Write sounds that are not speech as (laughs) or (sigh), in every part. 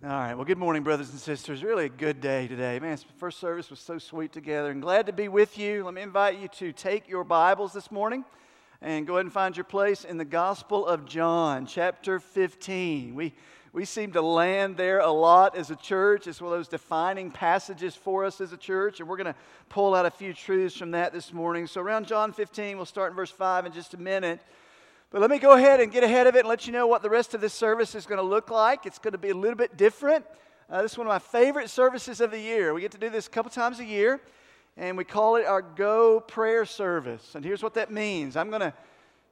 All right. Well, good morning, brothers and sisters. Really a good day today. Man, first service was so sweet together and glad to be with you. Let me invite you to take your Bibles this morning and go ahead and find your place in the Gospel of John, chapter 15. We, we seem to land there a lot as a church. It's one of those defining passages for us as a church, and we're going to pull out a few truths from that this morning. So, around John 15, we'll start in verse 5 in just a minute. But let me go ahead and get ahead of it and let you know what the rest of this service is going to look like. It's going to be a little bit different. Uh, this is one of my favorite services of the year. We get to do this a couple times a year, and we call it our Go Prayer Service. And here's what that means I'm going to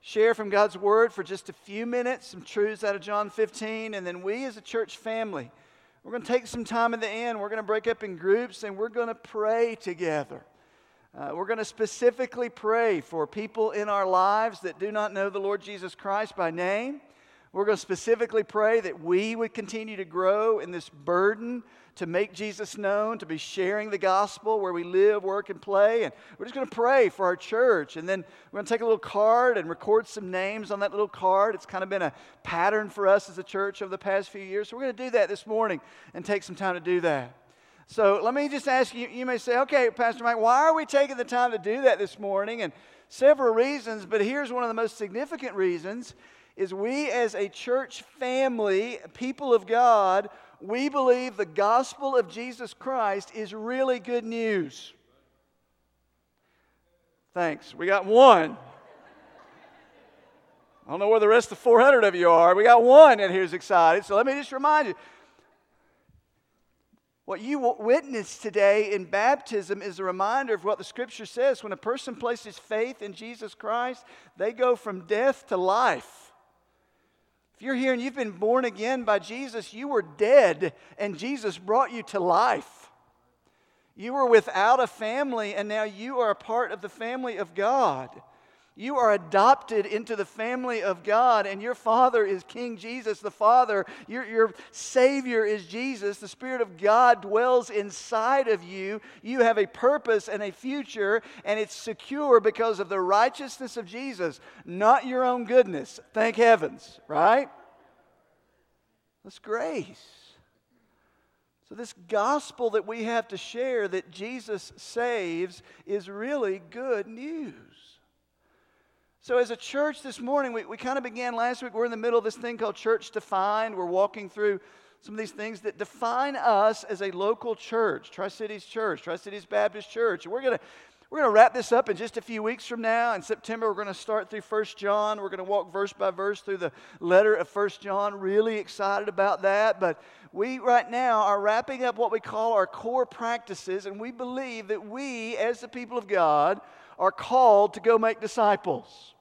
share from God's Word for just a few minutes, some truths out of John 15, and then we as a church family, we're going to take some time at the end. We're going to break up in groups, and we're going to pray together. Uh, we're going to specifically pray for people in our lives that do not know the Lord Jesus Christ by name. We're going to specifically pray that we would continue to grow in this burden to make Jesus known, to be sharing the gospel where we live, work, and play. And we're just going to pray for our church. And then we're going to take a little card and record some names on that little card. It's kind of been a pattern for us as a church over the past few years. So we're going to do that this morning and take some time to do that. So let me just ask you, you may say, okay, Pastor Mike, why are we taking the time to do that this morning? And several reasons, but here's one of the most significant reasons is we as a church family, people of God, we believe the gospel of Jesus Christ is really good news. Thanks. We got one. I don't know where the rest of the 400 of you are. We got one in here who's excited. So let me just remind you what you witnessed today in baptism is a reminder of what the scripture says. When a person places faith in Jesus Christ, they go from death to life. If you're here and you've been born again by Jesus, you were dead and Jesus brought you to life. You were without a family and now you are a part of the family of God. You are adopted into the family of God, and your Father is King Jesus, the Father. Your, your Savior is Jesus. The Spirit of God dwells inside of you. You have a purpose and a future, and it's secure because of the righteousness of Jesus, not your own goodness. Thank heavens, right? That's grace. So, this gospel that we have to share that Jesus saves is really good news. So, as a church this morning, we, we kind of began last week. We're in the middle of this thing called Church Defined. We're walking through some of these things that define us as a local church, Tri Cities Church, Tri Cities Baptist Church. And we're going to we're going to wrap this up in just a few weeks from now. In September, we're going to start through First John. We're going to walk verse by verse through the letter of First John. Really excited about that. But we, right now, are wrapping up what we call our core practices, and we believe that we, as the people of God, are called to go make disciples.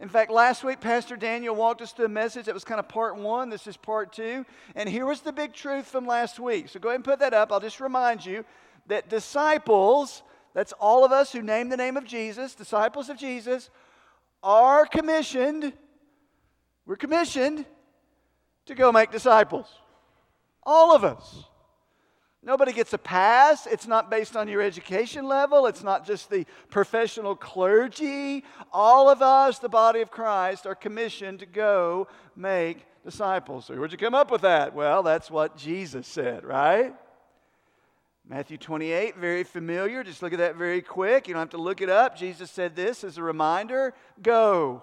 In fact, last week, Pastor Daniel walked us through a message that was kind of part one. This is part two. And here was the big truth from last week. So go ahead and put that up. I'll just remind you that disciples, that's all of us who name the name of Jesus, disciples of Jesus, are commissioned, we're commissioned to go make disciples. All of us. Nobody gets a pass. It's not based on your education level. It's not just the professional clergy. All of us, the body of Christ, are commissioned to go make disciples. So, where'd you come up with that? Well, that's what Jesus said, right? Matthew 28, very familiar. Just look at that very quick. You don't have to look it up. Jesus said this as a reminder go.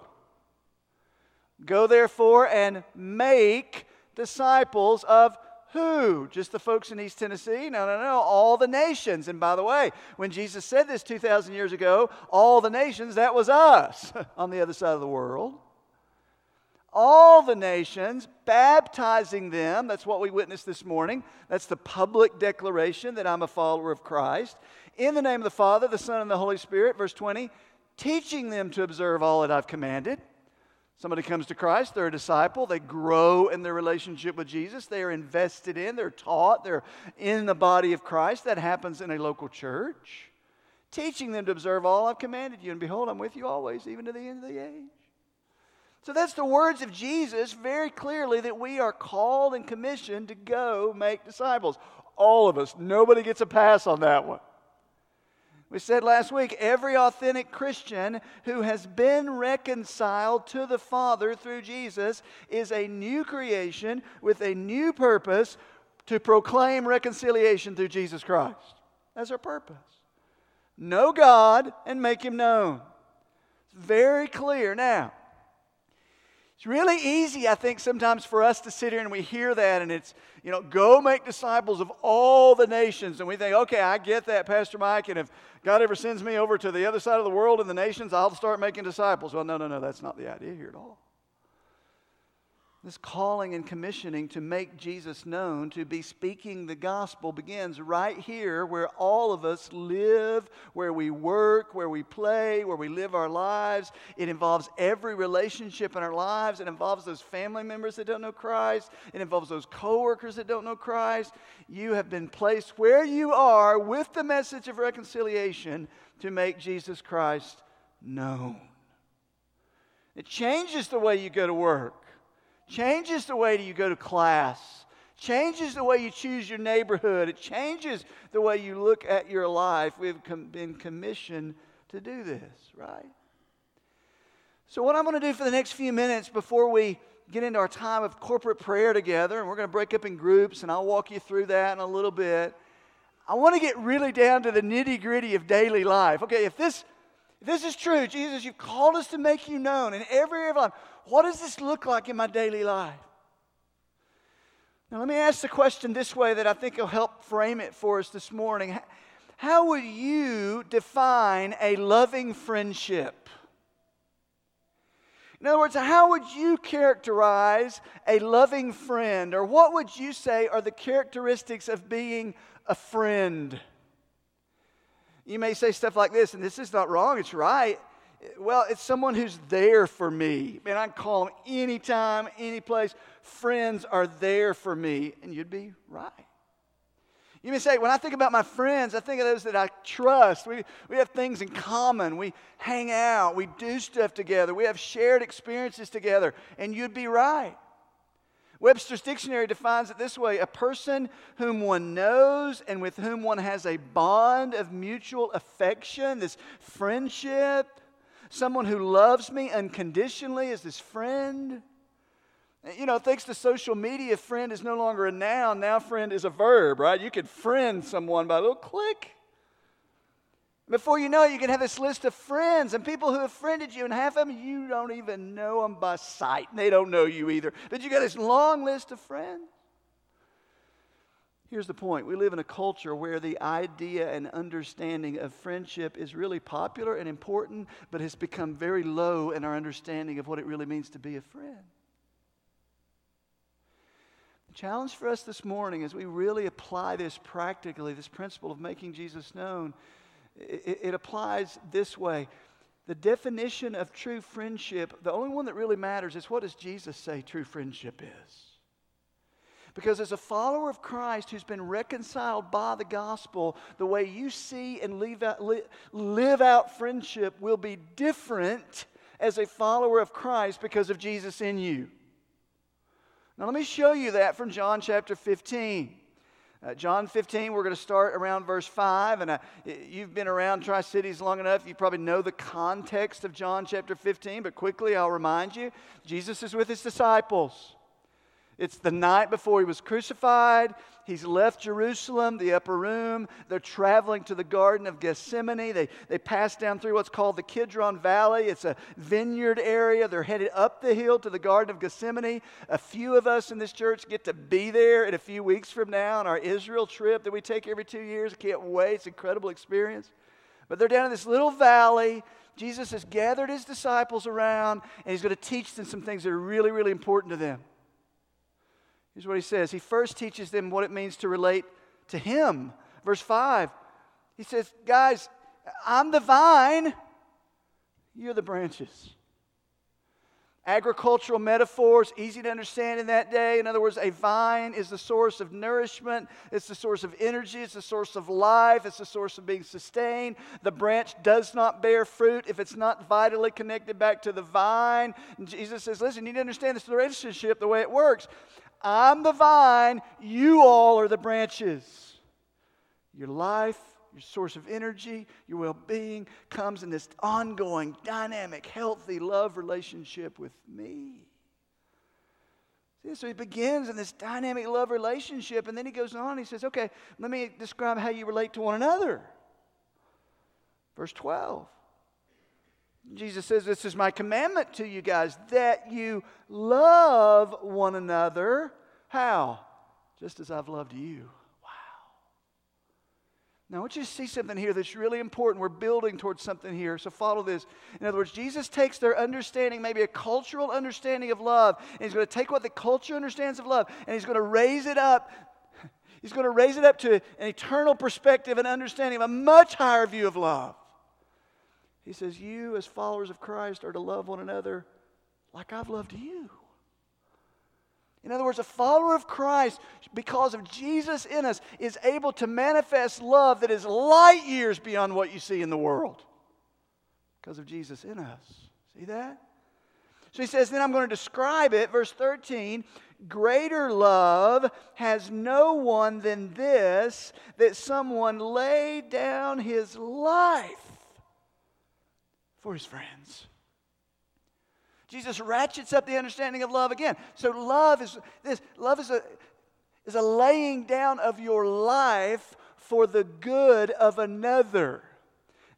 Go therefore and make disciples of who? Just the folks in East Tennessee? No, no, no. All the nations. And by the way, when Jesus said this 2,000 years ago, all the nations, that was us (laughs) on the other side of the world. All the nations, baptizing them. That's what we witnessed this morning. That's the public declaration that I'm a follower of Christ. In the name of the Father, the Son, and the Holy Spirit. Verse 20, teaching them to observe all that I've commanded. Somebody comes to Christ, they're a disciple, they grow in their relationship with Jesus, they are invested in, they're taught, they're in the body of Christ. That happens in a local church. Teaching them to observe all I've commanded you, and behold, I'm with you always, even to the end of the age. So that's the words of Jesus very clearly that we are called and commissioned to go make disciples. All of us. Nobody gets a pass on that one. We said last week every authentic Christian who has been reconciled to the Father through Jesus is a new creation with a new purpose to proclaim reconciliation through Jesus Christ. That's our purpose. Know God and make Him known. It's very clear now. It's really easy, I think, sometimes for us to sit here and we hear that and it's, you know, go make disciples of all the nations. And we think, okay, I get that, Pastor Mike. And if God ever sends me over to the other side of the world and the nations, I'll start making disciples. Well, no, no, no, that's not the idea here at all. This calling and commissioning to make Jesus known, to be speaking the gospel, begins right here where all of us live, where we work, where we play, where we live our lives. It involves every relationship in our lives. It involves those family members that don't know Christ. It involves those coworkers that don't know Christ. You have been placed where you are with the message of reconciliation to make Jesus Christ known. It changes the way you go to work changes the way you go to class, changes the way you choose your neighborhood, it changes the way you look at your life. We've com- been commissioned to do this, right? So, what I'm going to do for the next few minutes before we get into our time of corporate prayer together, and we're going to break up in groups, and I'll walk you through that in a little bit. I want to get really down to the nitty gritty of daily life. Okay, if this if this is true, Jesus, you've called us to make you known in every area of life. What does this look like in my daily life? Now, let me ask the question this way that I think will help frame it for us this morning. How would you define a loving friendship? In other words, how would you characterize a loving friend? Or what would you say are the characteristics of being a friend? You may say stuff like this, and this is not wrong, it's right. Well, it's someone who's there for me. Man, I can call them anytime, any place. Friends are there for me, and you'd be right. You may say, when I think about my friends, I think of those that I trust. We, we have things in common. We hang out. We do stuff together. We have shared experiences together, and you'd be right. Webster's dictionary defines it this way a person whom one knows and with whom one has a bond of mutual affection, this friendship. Someone who loves me unconditionally is this friend. You know, thanks to social media, friend is no longer a noun. Now, friend is a verb, right? You could friend someone by a little click. Before you know it, you can have this list of friends and people who have friended you, and half of them you don't even know them by sight, and they don't know you either. But you got this long list of friends. Here's the point we live in a culture where the idea and understanding of friendship is really popular and important, but has become very low in our understanding of what it really means to be a friend. The challenge for us this morning as we really apply this practically, this principle of making Jesus known, it, it applies this way. The definition of true friendship, the only one that really matters is what does Jesus say true friendship is? Because as a follower of Christ who's been reconciled by the gospel, the way you see and live out, live out friendship will be different as a follower of Christ because of Jesus in you. Now, let me show you that from John chapter 15. Uh, John 15, we're going to start around verse 5. And uh, you've been around Tri Cities long enough, you probably know the context of John chapter 15, but quickly I'll remind you Jesus is with his disciples. It's the night before he was crucified. He's left Jerusalem, the upper room. They're traveling to the Garden of Gethsemane. They, they pass down through what's called the Kidron Valley. It's a vineyard area. They're headed up the hill to the Garden of Gethsemane. A few of us in this church get to be there in a few weeks from now on our Israel trip that we take every two years. I can't wait. It's an incredible experience. But they're down in this little valley. Jesus has gathered his disciples around, and he's going to teach them some things that are really, really important to them. Here's what he says He first teaches them what it means to relate to Him. Verse 5, he says, Guys, I'm the vine, you're the branches. Agricultural metaphors, easy to understand in that day. In other words, a vine is the source of nourishment, it's the source of energy, it's the source of life, it's the source of being sustained. The branch does not bear fruit if it's not vitally connected back to the vine. And Jesus says, Listen, you need to understand this relationship the way it works. I'm the vine, you all are the branches. Your life, your source of energy, your well being comes in this ongoing, dynamic, healthy love relationship with me. See, so he begins in this dynamic love relationship, and then he goes on. He says, Okay, let me describe how you relate to one another. Verse 12. Jesus says, This is my commandment to you guys, that you love one another. How? Just as I've loved you. Wow. Now, I want you to see something here that's really important. We're building towards something here, so follow this. In other words, Jesus takes their understanding, maybe a cultural understanding of love, and he's going to take what the culture understands of love, and he's going to raise it up. He's going to raise it up to an eternal perspective and understanding of a much higher view of love. He says, You, as followers of Christ, are to love one another like I've loved you. In other words, a follower of Christ, because of Jesus in us, is able to manifest love that is light years beyond what you see in the world because of Jesus in us. See that? So he says, then I'm going to describe it. Verse 13 Greater love has no one than this, that someone lay down his life for his friends. Jesus ratchets up the understanding of love again. So love is this love is a is a laying down of your life for the good of another.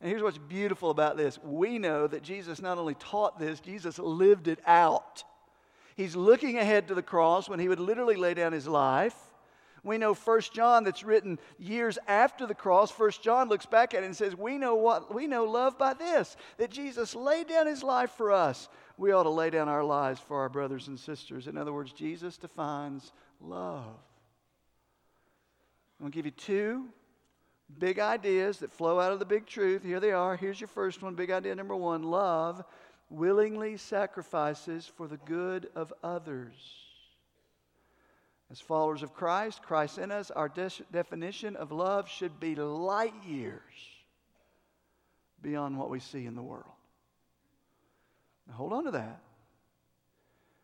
And here's what's beautiful about this. We know that Jesus not only taught this, Jesus lived it out. He's looking ahead to the cross when he would literally lay down his life. We know First John that's written years after the cross. First John looks back at it and says, "We know what we know love by this, that Jesus laid down his life for us we ought to lay down our lives for our brothers and sisters. In other words, Jesus defines love. I'm going to give you two big ideas that flow out of the big truth. Here they are. Here's your first one. Big idea number one love willingly sacrifices for the good of others. As followers of Christ, Christ in us, our de- definition of love should be light years beyond what we see in the world. Now hold on to that.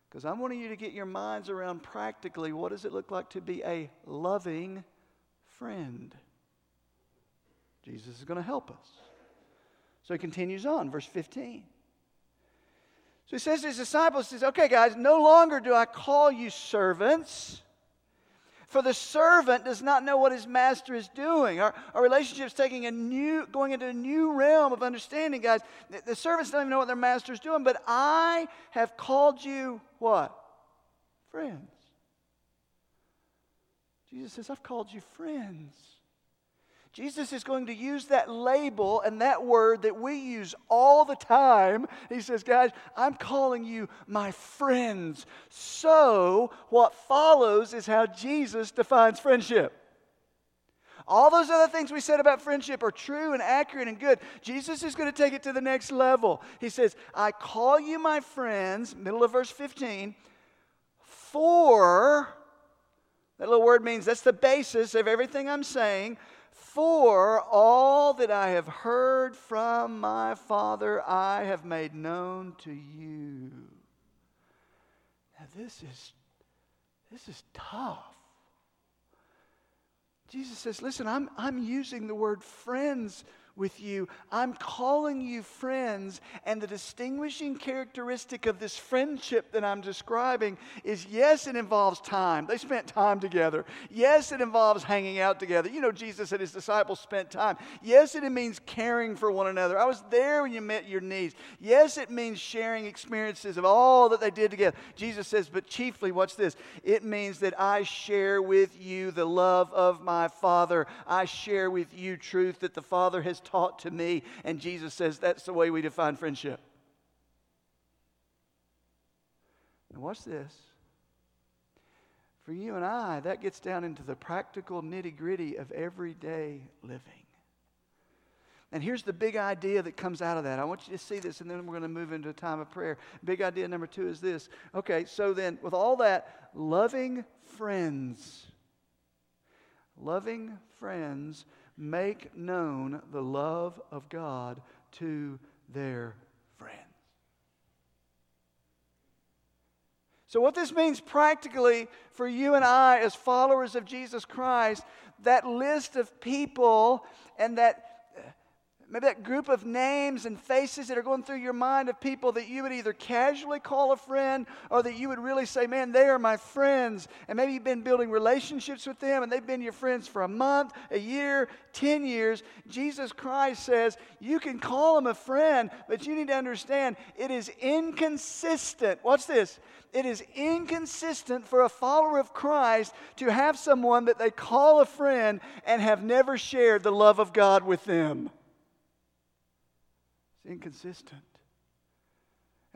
Because I'm wanting you to get your minds around practically what does it look like to be a loving friend? Jesus is going to help us. So he continues on, verse 15. So he says to his disciples, he says, Okay, guys, no longer do I call you servants for the servant does not know what his master is doing. Our, our relationship is taking a new, going into a new realm of understanding, guys. The, the servants don't even know what their master is doing, but I have called you what? Friends. Jesus says, I've called you friends. Jesus is going to use that label and that word that we use all the time. He says, Guys, I'm calling you my friends. So, what follows is how Jesus defines friendship. All those other things we said about friendship are true and accurate and good. Jesus is going to take it to the next level. He says, I call you my friends, middle of verse 15, for, that little word means that's the basis of everything I'm saying for all that I have heard from my Father, I have made known to you. Now, this is, this is tough. Jesus says, Listen, I'm, I'm using the word friends with you. I'm calling you friends. And the distinguishing characteristic of this friendship that I'm describing is yes, it involves time. They spent time together. Yes, it involves hanging out together. You know, Jesus and his disciples spent time. Yes, it means caring for one another. I was there when you met your needs. Yes, it means sharing experiences of all that they did together. Jesus says, but chiefly, what's this? It means that I share with you the love of my Father. I share with you truth that the Father has taught to me. And Jesus says that's the way we define friendship. And watch this. For you and I, that gets down into the practical nitty gritty of everyday living. And here's the big idea that comes out of that. I want you to see this, and then we're going to move into a time of prayer. Big idea number two is this. Okay, so then, with all that, loving friends, loving friends make known the love of God to their friends. So, what this means practically for you and I as followers of Jesus Christ, that list of people and that Maybe that group of names and faces that are going through your mind of people that you would either casually call a friend or that you would really say, man, they are my friends. And maybe you've been building relationships with them and they've been your friends for a month, a year, 10 years. Jesus Christ says you can call them a friend, but you need to understand it is inconsistent. Watch this. It is inconsistent for a follower of Christ to have someone that they call a friend and have never shared the love of God with them inconsistent.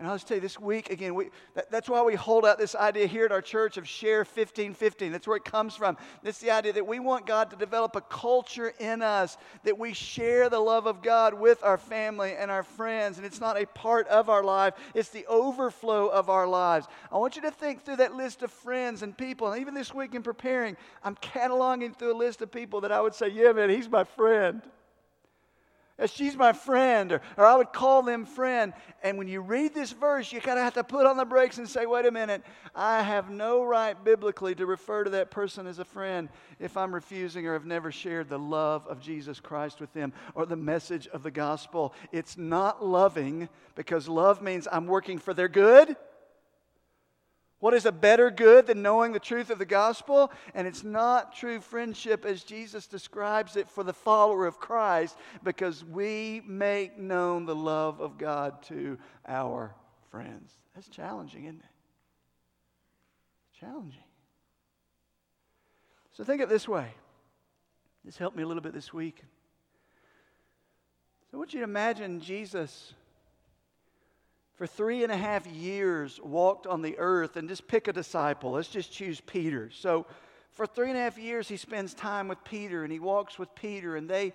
And I'll just tell you this week, again, we, that, that's why we hold out this idea here at our church of share 15 15. That's where it comes from. It's the idea that we want God to develop a culture in us that we share the love of God with our family and our friends. And it's not a part of our life, it's the overflow of our lives. I want you to think through that list of friends and people. And even this week in preparing, I'm cataloging through a list of people that I would say, yeah, man, he's my friend she's my friend, or, or I would call them friend. And when you read this verse, you kind of have to put on the brakes and say, wait a minute, I have no right biblically to refer to that person as a friend if I'm refusing or have never shared the love of Jesus Christ with them or the message of the gospel. It's not loving because love means I'm working for their good. What is a better good than knowing the truth of the gospel? And it's not true friendship as Jesus describes it for the follower of Christ because we make known the love of God to our friends. That's challenging, isn't it? Challenging. So think of it this way. This helped me a little bit this week. So I want you to imagine Jesus for three and a half years walked on the earth and just pick a disciple. Let's just choose Peter. So for three and a half years, he spends time with Peter and he walks with Peter and they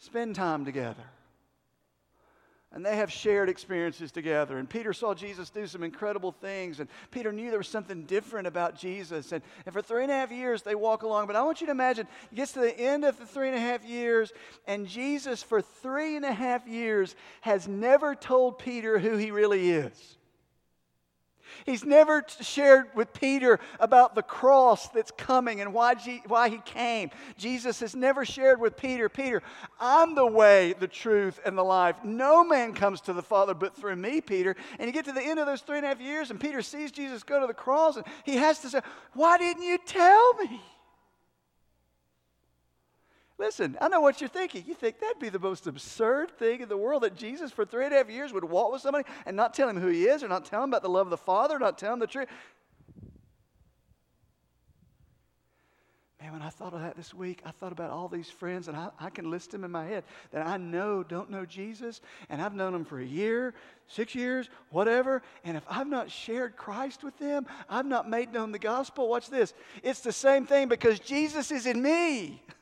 spend time together and they have shared experiences together. And Peter saw Jesus do some incredible things, and Peter knew there was something different about Jesus. And, and for three and a half years, they walk along. But I want you to imagine, he gets to the end of the three and a half years, and Jesus, for three and a half years, has never told Peter who he really is. He's never shared with Peter about the cross that's coming and why, G- why he came. Jesus has never shared with Peter, Peter, I'm the way, the truth, and the life. No man comes to the Father but through me, Peter. And you get to the end of those three and a half years, and Peter sees Jesus go to the cross, and he has to say, Why didn't you tell me? Listen, I know what you're thinking. You think that'd be the most absurd thing in the world that Jesus, for three and a half years, would walk with somebody and not tell him who he is, or not tell him about the love of the Father, not tell him the truth. Man, when I thought of that this week, I thought about all these friends, and I, I can list them in my head that I know don't know Jesus, and I've known them for a year, six years, whatever. And if I've not shared Christ with them, I've not made known the gospel. Watch this. It's the same thing because Jesus is in me. (laughs)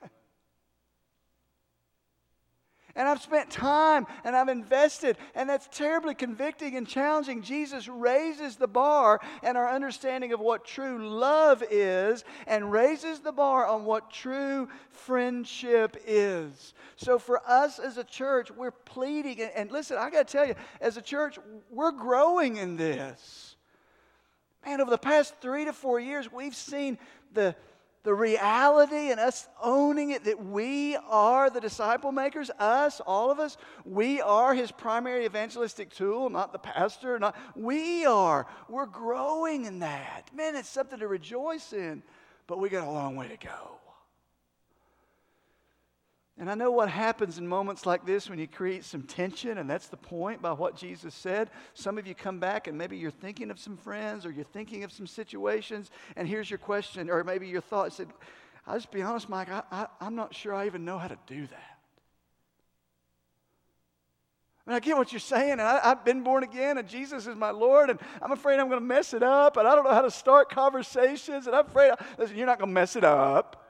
And I've spent time and I've invested, and that's terribly convicting and challenging. Jesus raises the bar and our understanding of what true love is and raises the bar on what true friendship is. So, for us as a church, we're pleading, and, listen, I got to tell you, as a church, we're growing in this. Man, over the past three to four years, we've seen the the reality and us owning it that we are the disciple makers, us, all of us, we are his primary evangelistic tool, not the pastor, not we are. We're growing in that. Man, it's something to rejoice in, but we got a long way to go. And I know what happens in moments like this when you create some tension, and that's the point by what Jesus said. Some of you come back and maybe you're thinking of some friends or you're thinking of some situations, and here's your question, or maybe your thought said, I'll just be honest, Mike, I, I, I'm not sure I even know how to do that. I, mean, I get what you're saying, and I, have been born again, and Jesus is my Lord, and I'm afraid I'm going to mess it up, and I don't know how to start conversations, and I'm afraid, listen, you're not going to mess it up.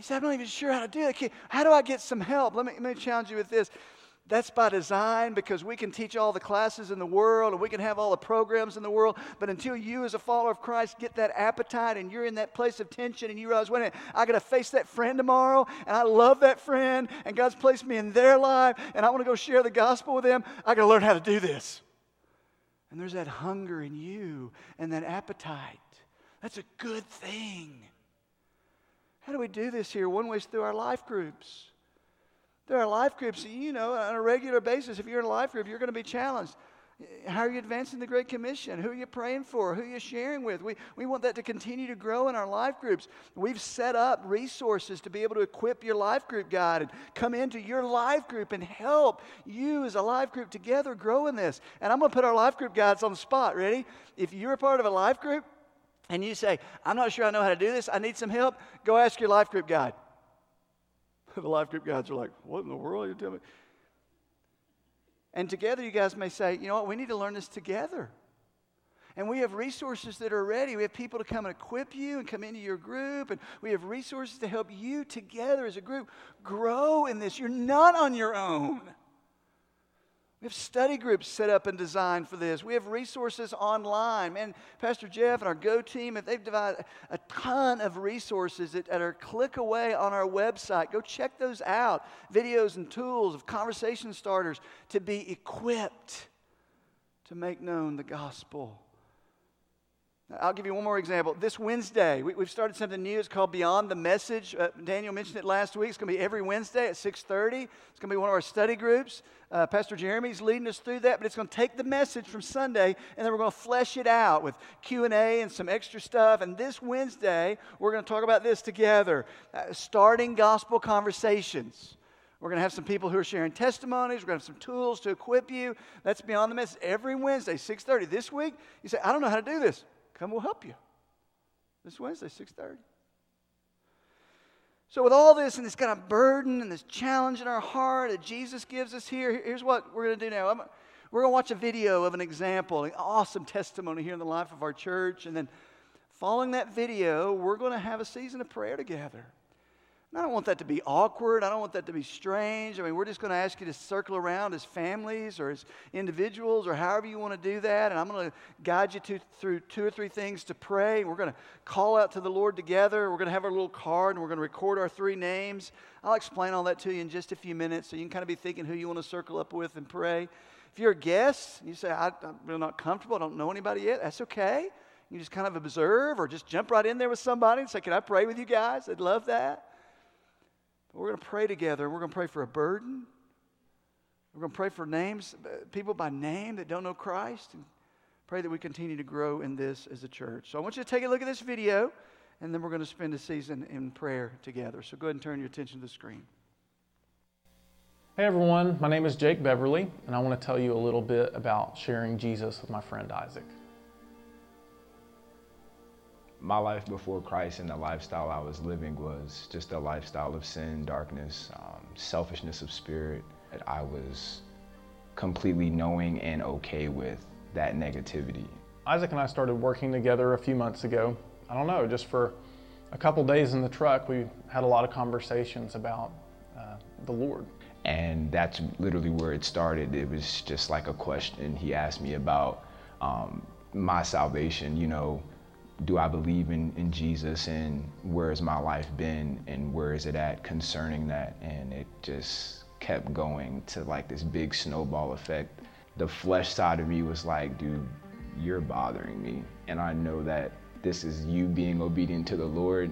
He said, I'm not even sure how to do that. How do I get some help? Let me, let me challenge you with this. That's by design because we can teach all the classes in the world and we can have all the programs in the world. But until you, as a follower of Christ, get that appetite and you're in that place of tension and you realize, wait a minute, I got to face that friend tomorrow and I love that friend and God's placed me in their life and I want to go share the gospel with them, I got to learn how to do this. And there's that hunger in you and that appetite. That's a good thing. How do we do this here? One way is through our life groups. There are life groups, you know, on a regular basis, if you're in a life group, you're going to be challenged. How are you advancing the Great Commission? Who are you praying for? Who are you sharing with? We, we want that to continue to grow in our life groups. We've set up resources to be able to equip your life group guide and come into your life group and help you as a life group together grow in this. And I'm going to put our life group guides on the spot. Ready? If you're a part of a life group and you say, I'm not sure I know how to do this, I need some help, go ask your life group guide. (laughs) the life group guides are like, What in the world are you telling me? And together, you guys may say, you know what, we need to learn this together. And we have resources that are ready. We have people to come and equip you and come into your group. And we have resources to help you together as a group grow in this. You're not on your own. We have study groups set up and designed for this. We have resources online. Man, Pastor Jeff and our Go team, they've divided a ton of resources that, that are click away on our website. Go check those out. Videos and tools of conversation starters to be equipped to make known the gospel. I'll give you one more example. This Wednesday, we, have started something new. It's called Beyond the Message. Uh, Daniel mentioned it last week. It's going to be every Wednesday at 6.30. It's going to be one of our study groups. Uh, Pastor Jeremy's leading us through that, but it's going to take the message from Sunday, and then we're going to flesh it out with Q&A and some extra stuff. And this Wednesday, we're going to talk about this together, uh, starting gospel conversations. We're going to have some people who are sharing testimonies. We're going to have some tools to equip you. That's Beyond the Message every Wednesday, 6.30. This week, you say, I don't know how to do this. Come, we'll help you. This Wednesday, 6:30. So, with all this and this kind of burden and this challenge in our heart that Jesus gives us here, here's what we're going to do now. I'm, we're going to watch a video of an example, an awesome testimony here in the life of our church. And then, following that video, we're going to have a season of prayer together. I don't want that to be awkward. I don't want that to be strange. I mean, we're just going to ask you to circle around as families or as individuals or however you want to do that. And I'm going to guide you to, through two or three things to pray. We're going to call out to the Lord together. We're going to have our little card and we're going to record our three names. I'll explain all that to you in just a few minutes so you can kind of be thinking who you want to circle up with and pray. If you're a guest, you say, I, am really not comfortable, I don't know anybody yet, that's okay. You just kind of observe or just jump right in there with somebody and say, Can I pray with you guys? I'd love that. But we're going to pray together. We're going to pray for a burden. We're going to pray for names, uh, people by name that don't know Christ, and pray that we continue to grow in this as a church. So I want you to take a look at this video, and then we're going to spend a season in prayer together. So go ahead and turn your attention to the screen. Hey everyone, my name is Jake Beverly, and I want to tell you a little bit about sharing Jesus with my friend Isaac my life before Christ and the lifestyle I was living was just a lifestyle of sin, darkness, um, selfishness of spirit. I was completely knowing and okay with that negativity. Isaac and I started working together a few months ago. I don't know, just for a couple days in the truck, we had a lot of conversations about uh, the Lord. And that's literally where it started. It was just like a question he asked me about um, my salvation, you know, do I believe in, in Jesus and where has my life been and where is it at concerning that? And it just kept going to like this big snowball effect. The flesh side of me was like, dude, you're bothering me. And I know that this is you being obedient to the Lord.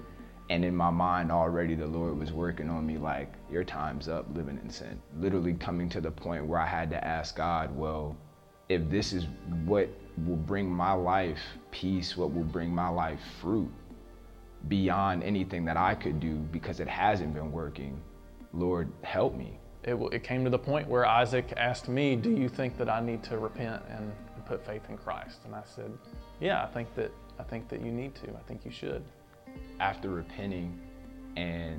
And in my mind, already the Lord was working on me like, your time's up living in sin. Literally coming to the point where I had to ask God, well, if this is what will bring my life peace, what will bring my life fruit beyond anything that I could do because it hasn't been working, Lord, help me. It, it came to the point where Isaac asked me, Do you think that I need to repent and, and put faith in Christ? And I said, Yeah, I think that I think that you need to. I think you should. After repenting and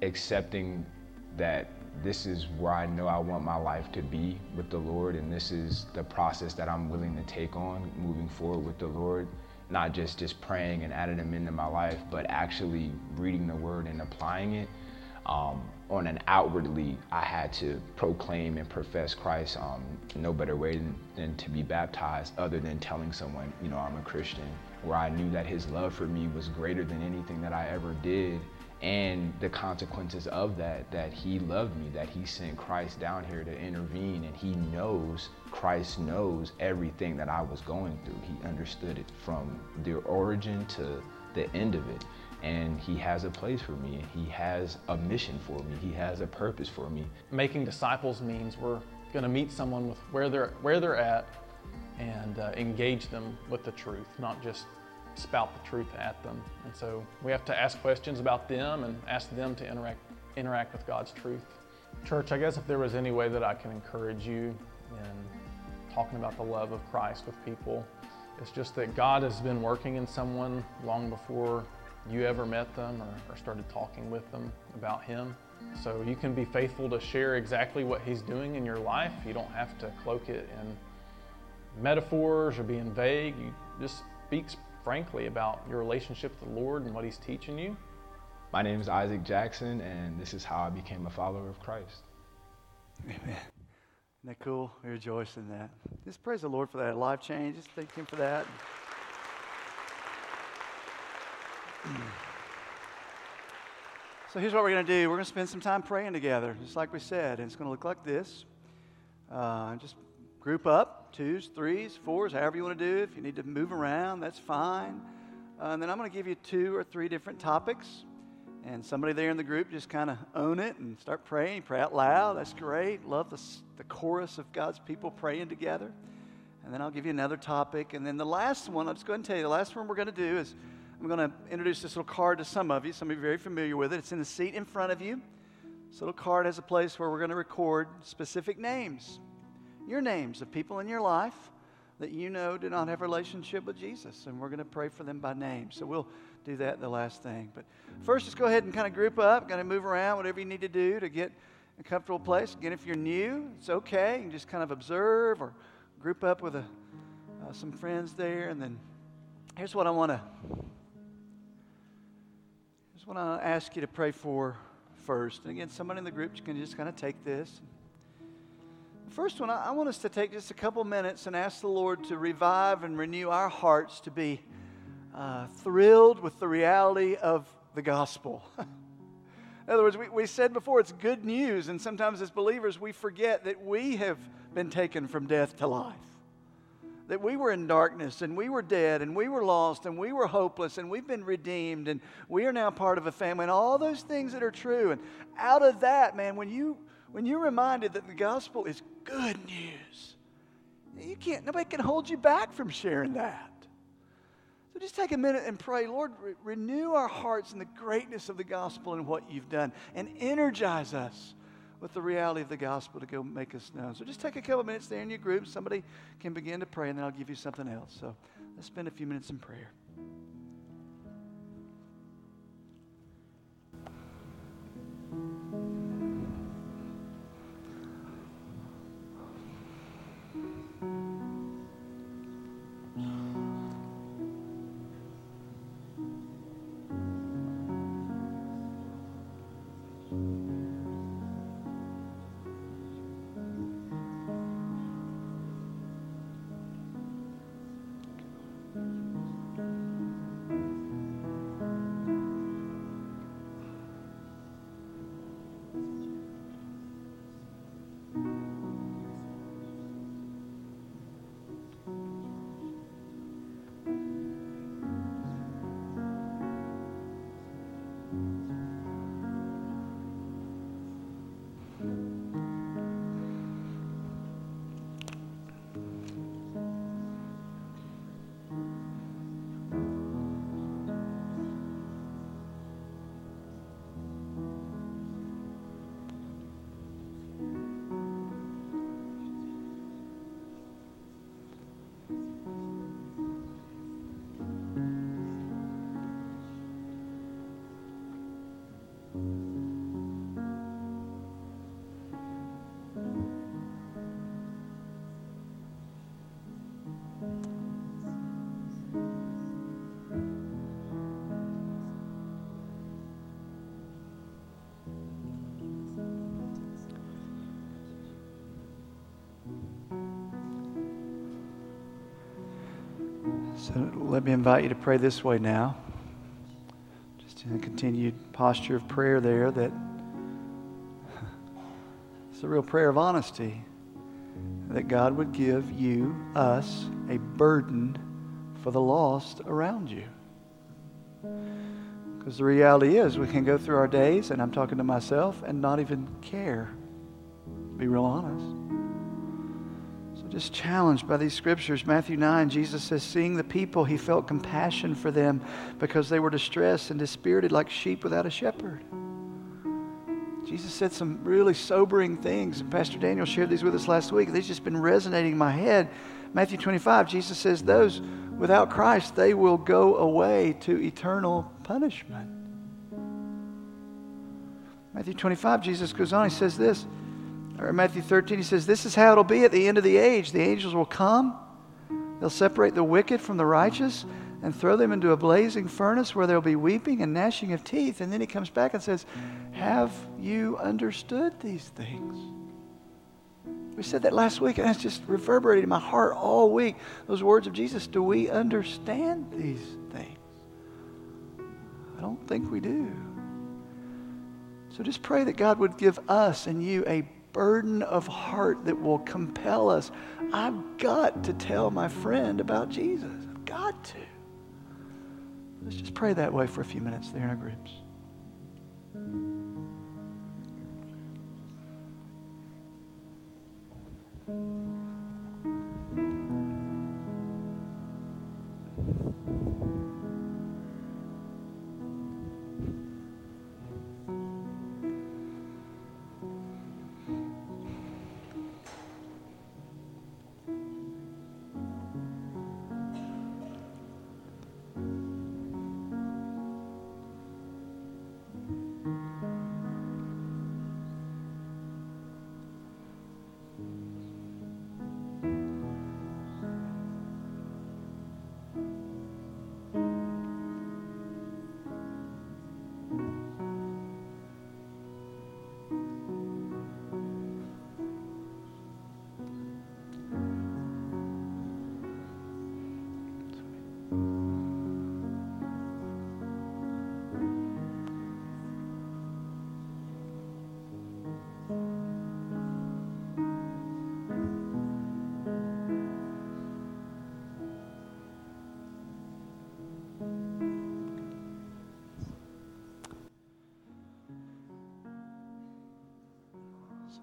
accepting that this is where I know I want my life to be with the Lord, and this is the process that I'm willing to take on moving forward with the Lord. Not just just praying and adding Him into my life, but actually reading the Word and applying it. Um, on an outwardly, I had to proclaim and profess Christ. Um, no better way than, than to be baptized, other than telling someone, you know, I'm a Christian. Where I knew that His love for me was greater than anything that I ever did, and the consequences of that that he loved me that he sent christ down here to intervene and he knows christ knows everything that i was going through. He understood it from the origin to the end of it. And he has a place for me. He has a mission for me. He has a purpose for me. Making disciples means we're going to meet someone with where they're where they're at and uh, engage them with the truth not just spout the truth at them and so we have to ask questions about them and ask them to interact interact with god's truth church i guess if there was any way that i can encourage you in talking about the love of christ with people it's just that god has been working in someone long before you ever met them or, or, started talking with them about Him. So you can be faithful to share exactly what He's doing in your life. You don't have to cloak it in metaphors or being vague. You just speak frankly about your relationship with the Lord and what He's teaching you. My name is Isaac Jackson, and this is how I became a follower of Christ. Amen. Isn't that cool? We rejoice in that. Just praise the Lord for that life change. Just thank Him for that. (clears throat) So here's what we're going to do. We're going to spend some time praying together, just like we said. And it's going to look like this. Uh, just group up, twos, threes, fours, however you want to do. If you need to move around, that's fine. Uh, and then I'm going to give you two or three different topics. And somebody there in the group just kind of own it and start praying. Pray out loud. That's great. Love the, the chorus of God's people praying together. And then I'll give you another topic. And then the last one, I'll just go ahead and tell you the last one we're going to do is I'm going to introduce this little card to some of you. Some of you are very familiar with it. It's in the seat in front of you. This little card has a place where we're going to record specific names, your names of people in your life that you know do not have a relationship with Jesus. And we're going to pray for them by name. So we'll do that the last thing. But first, just go ahead and kind of group up, kind of move around, whatever you need to do to get a comfortable place. Again, if you're new, it's okay. You can just kind of observe or group up with a, uh, some friends there. And then here's what I want to just want to ask you to pray for first. And again, somebody in the group can just kind of take this. The first one, I want us to take just a couple minutes and ask the Lord to revive and renew our hearts to be uh, thrilled with the reality of the gospel. (laughs) in other words, we, we said before it's good news, and sometimes as believers we forget that we have been taken from death to life that we were in darkness and we were dead and we were lost and we were hopeless and we've been redeemed and we are now part of a family and all those things that are true. And out of that, man, when you when you're reminded that the gospel is good news, you can't nobody can hold you back from sharing that. So just take a minute and pray, Lord, re- renew our hearts in the greatness of the gospel and what you've done and energize us with the reality of the gospel to go make us known. So just take a couple minutes there in your group. Somebody can begin to pray, and then I'll give you something else. So let's spend a few minutes in prayer. So let me invite you to pray this way now. Just in a continued posture of prayer there that it's a real prayer of honesty that God would give you, us, a burden for the lost around you. Because the reality is, we can go through our days, and I'm talking to myself, and not even care. Be real honest. Just challenged by these scriptures. Matthew 9, Jesus says, Seeing the people, he felt compassion for them because they were distressed and dispirited like sheep without a shepherd. Jesus said some really sobering things, and Pastor Daniel shared these with us last week. They've just been resonating in my head. Matthew 25, Jesus says, Those without Christ, they will go away to eternal punishment. Matthew 25, Jesus goes on, he says this, or Matthew 13, he says, This is how it'll be at the end of the age. The angels will come, they'll separate the wicked from the righteous, and throw them into a blazing furnace where there'll be weeping and gnashing of teeth. And then he comes back and says, Have you understood these things? We said that last week, and that's just reverberated in my heart all week. Those words of Jesus. Do we understand these things? I don't think we do. So just pray that God would give us and you a burden of heart that will compel us. I've got to tell my friend about Jesus. I've got to. Let's just pray that way for a few minutes there in our groups.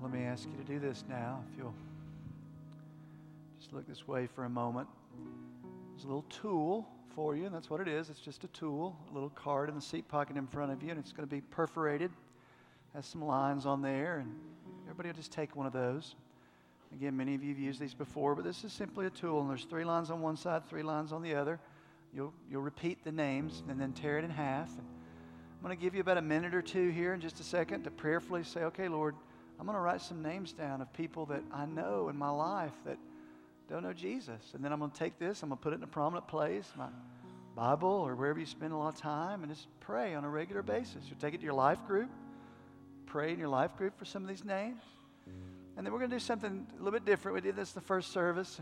Let me ask you to do this now. If you'll just look this way for a moment. There's a little tool for you, and that's what it is. It's just a tool, a little card in the seat pocket in front of you, and it's going to be perforated. Has some lines on there, and everybody will just take one of those. Again, many of you have used these before, but this is simply a tool, and there's three lines on one side, three lines on the other. You'll, you'll repeat the names and then tear it in half. And I'm going to give you about a minute or two here in just a second to prayerfully say, okay, Lord, I'm going to write some names down of people that I know in my life that don't know Jesus. And then I'm going to take this, I'm going to put it in a prominent place, my Bible or wherever you spend a lot of time, and just pray on a regular basis. You'll take it to your life group, pray in your life group for some of these names. And then we're going to do something a little bit different. We did this the first service.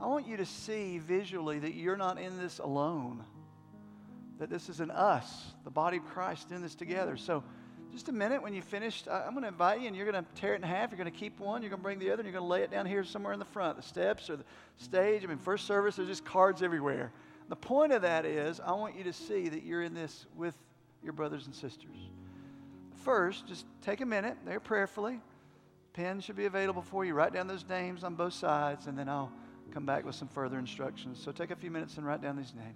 I want you to see visually that you're not in this alone, that this is an us, the body of Christ, in this together. So, just a minute when you finished, I'm going to invite you and you're going to tear it in half. You're going to keep one, you're going to bring the other, and you're going to lay it down here somewhere in the front, the steps or the stage. I mean, first service, there's just cards everywhere. The point of that is, I want you to see that you're in this with your brothers and sisters. First, just take a minute there prayerfully. Pen should be available for you. Write down those names on both sides, and then I'll come back with some further instructions. So take a few minutes and write down these names.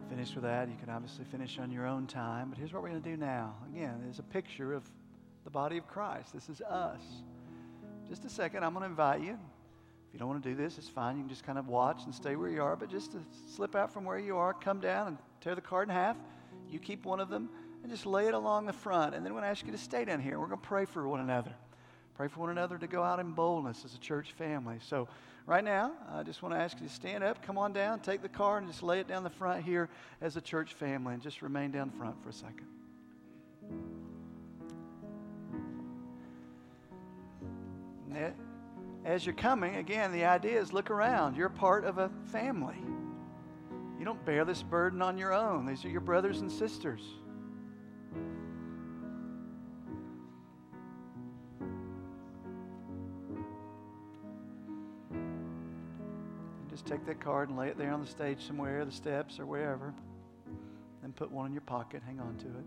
Not finished with that, you can obviously finish on your own time. But here's what we're going to do now. Again, there's a picture of the body of Christ. This is us. Just a second, I'm going to invite you. If you don't want to do this, it's fine. You can just kind of watch and stay where you are. But just to slip out from where you are, come down and tear the card in half. You keep one of them and just lay it along the front. And then we're going to ask you to stay down here. We're going to pray for one another. Pray for one another to go out in boldness as a church family. So, right now, I just want to ask you to stand up, come on down, take the card, and just lay it down the front here as a church family. And just remain down front for a second. As you're coming, again, the idea is look around. You're part of a family. You don't bear this burden on your own, these are your brothers and sisters. Just take that card and lay it there on the stage somewhere, the steps or wherever, and put one in your pocket. Hang on to it.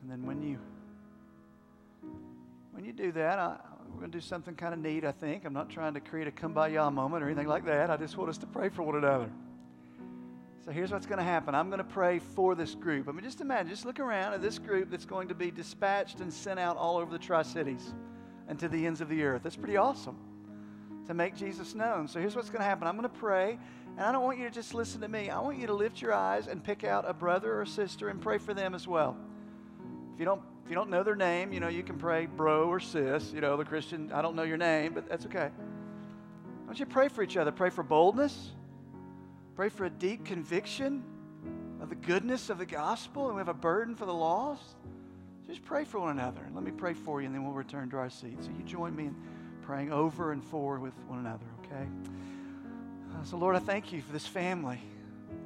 And then when you when you do that, I, we're going to do something kind of neat, I think. I'm not trying to create a kumbaya moment or anything like that. I just want us to pray for one another. So here's what's going to happen. I'm going to pray for this group. I mean, just imagine, just look around at this group that's going to be dispatched and sent out all over the Tri Cities and to the ends of the earth. That's pretty awesome to make Jesus known. So here's what's going to happen. I'm going to pray, and I don't want you to just listen to me. I want you to lift your eyes and pick out a brother or sister and pray for them as well. If you don't if you don't know their name, you know, you can pray bro or sis, you know, the Christian, I don't know your name, but that's okay. Why don't you pray for each other? Pray for boldness. Pray for a deep conviction of the goodness of the gospel, and we have a burden for the lost. Just pray for one another. And let me pray for you, and then we'll return to our seats. So you join me in praying over and for with one another, okay? Uh, so, Lord, I thank you for this family.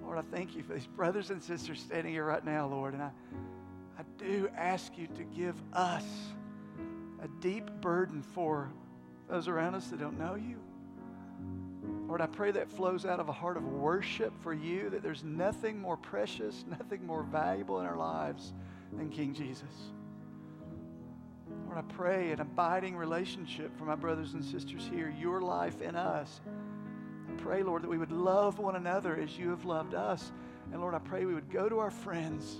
Lord, I thank you for these brothers and sisters standing here right now, Lord. And I I do ask you to give us a deep burden for those around us that don't know you. Lord, I pray that flows out of a heart of worship for you, that there's nothing more precious, (laughs) nothing more valuable in our lives than King Jesus. Lord, I pray an abiding relationship for my brothers and sisters here, your life in us. I pray, Lord, that we would love one another as you have loved us. And Lord, I pray we would go to our friends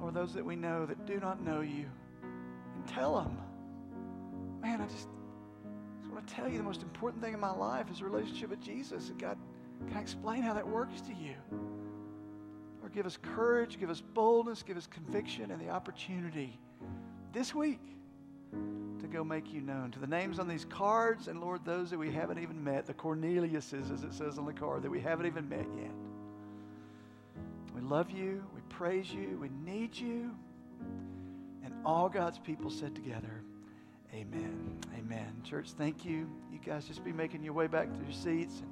or those that we know that do not know you and tell them, man, I just, just want to tell you the most important thing in my life is a relationship with Jesus. And God, can I explain how that works to you? Or give us courage, give us boldness, give us conviction and the opportunity this week to go make you known. To the names on these cards, and Lord, those that we haven't even met, the Corneliuses, as it says on the card, that we haven't even met yet. We love you. We praise you. We need you. And all God's people said together, Amen. Amen. Church, thank you. You guys just be making your way back to your seats.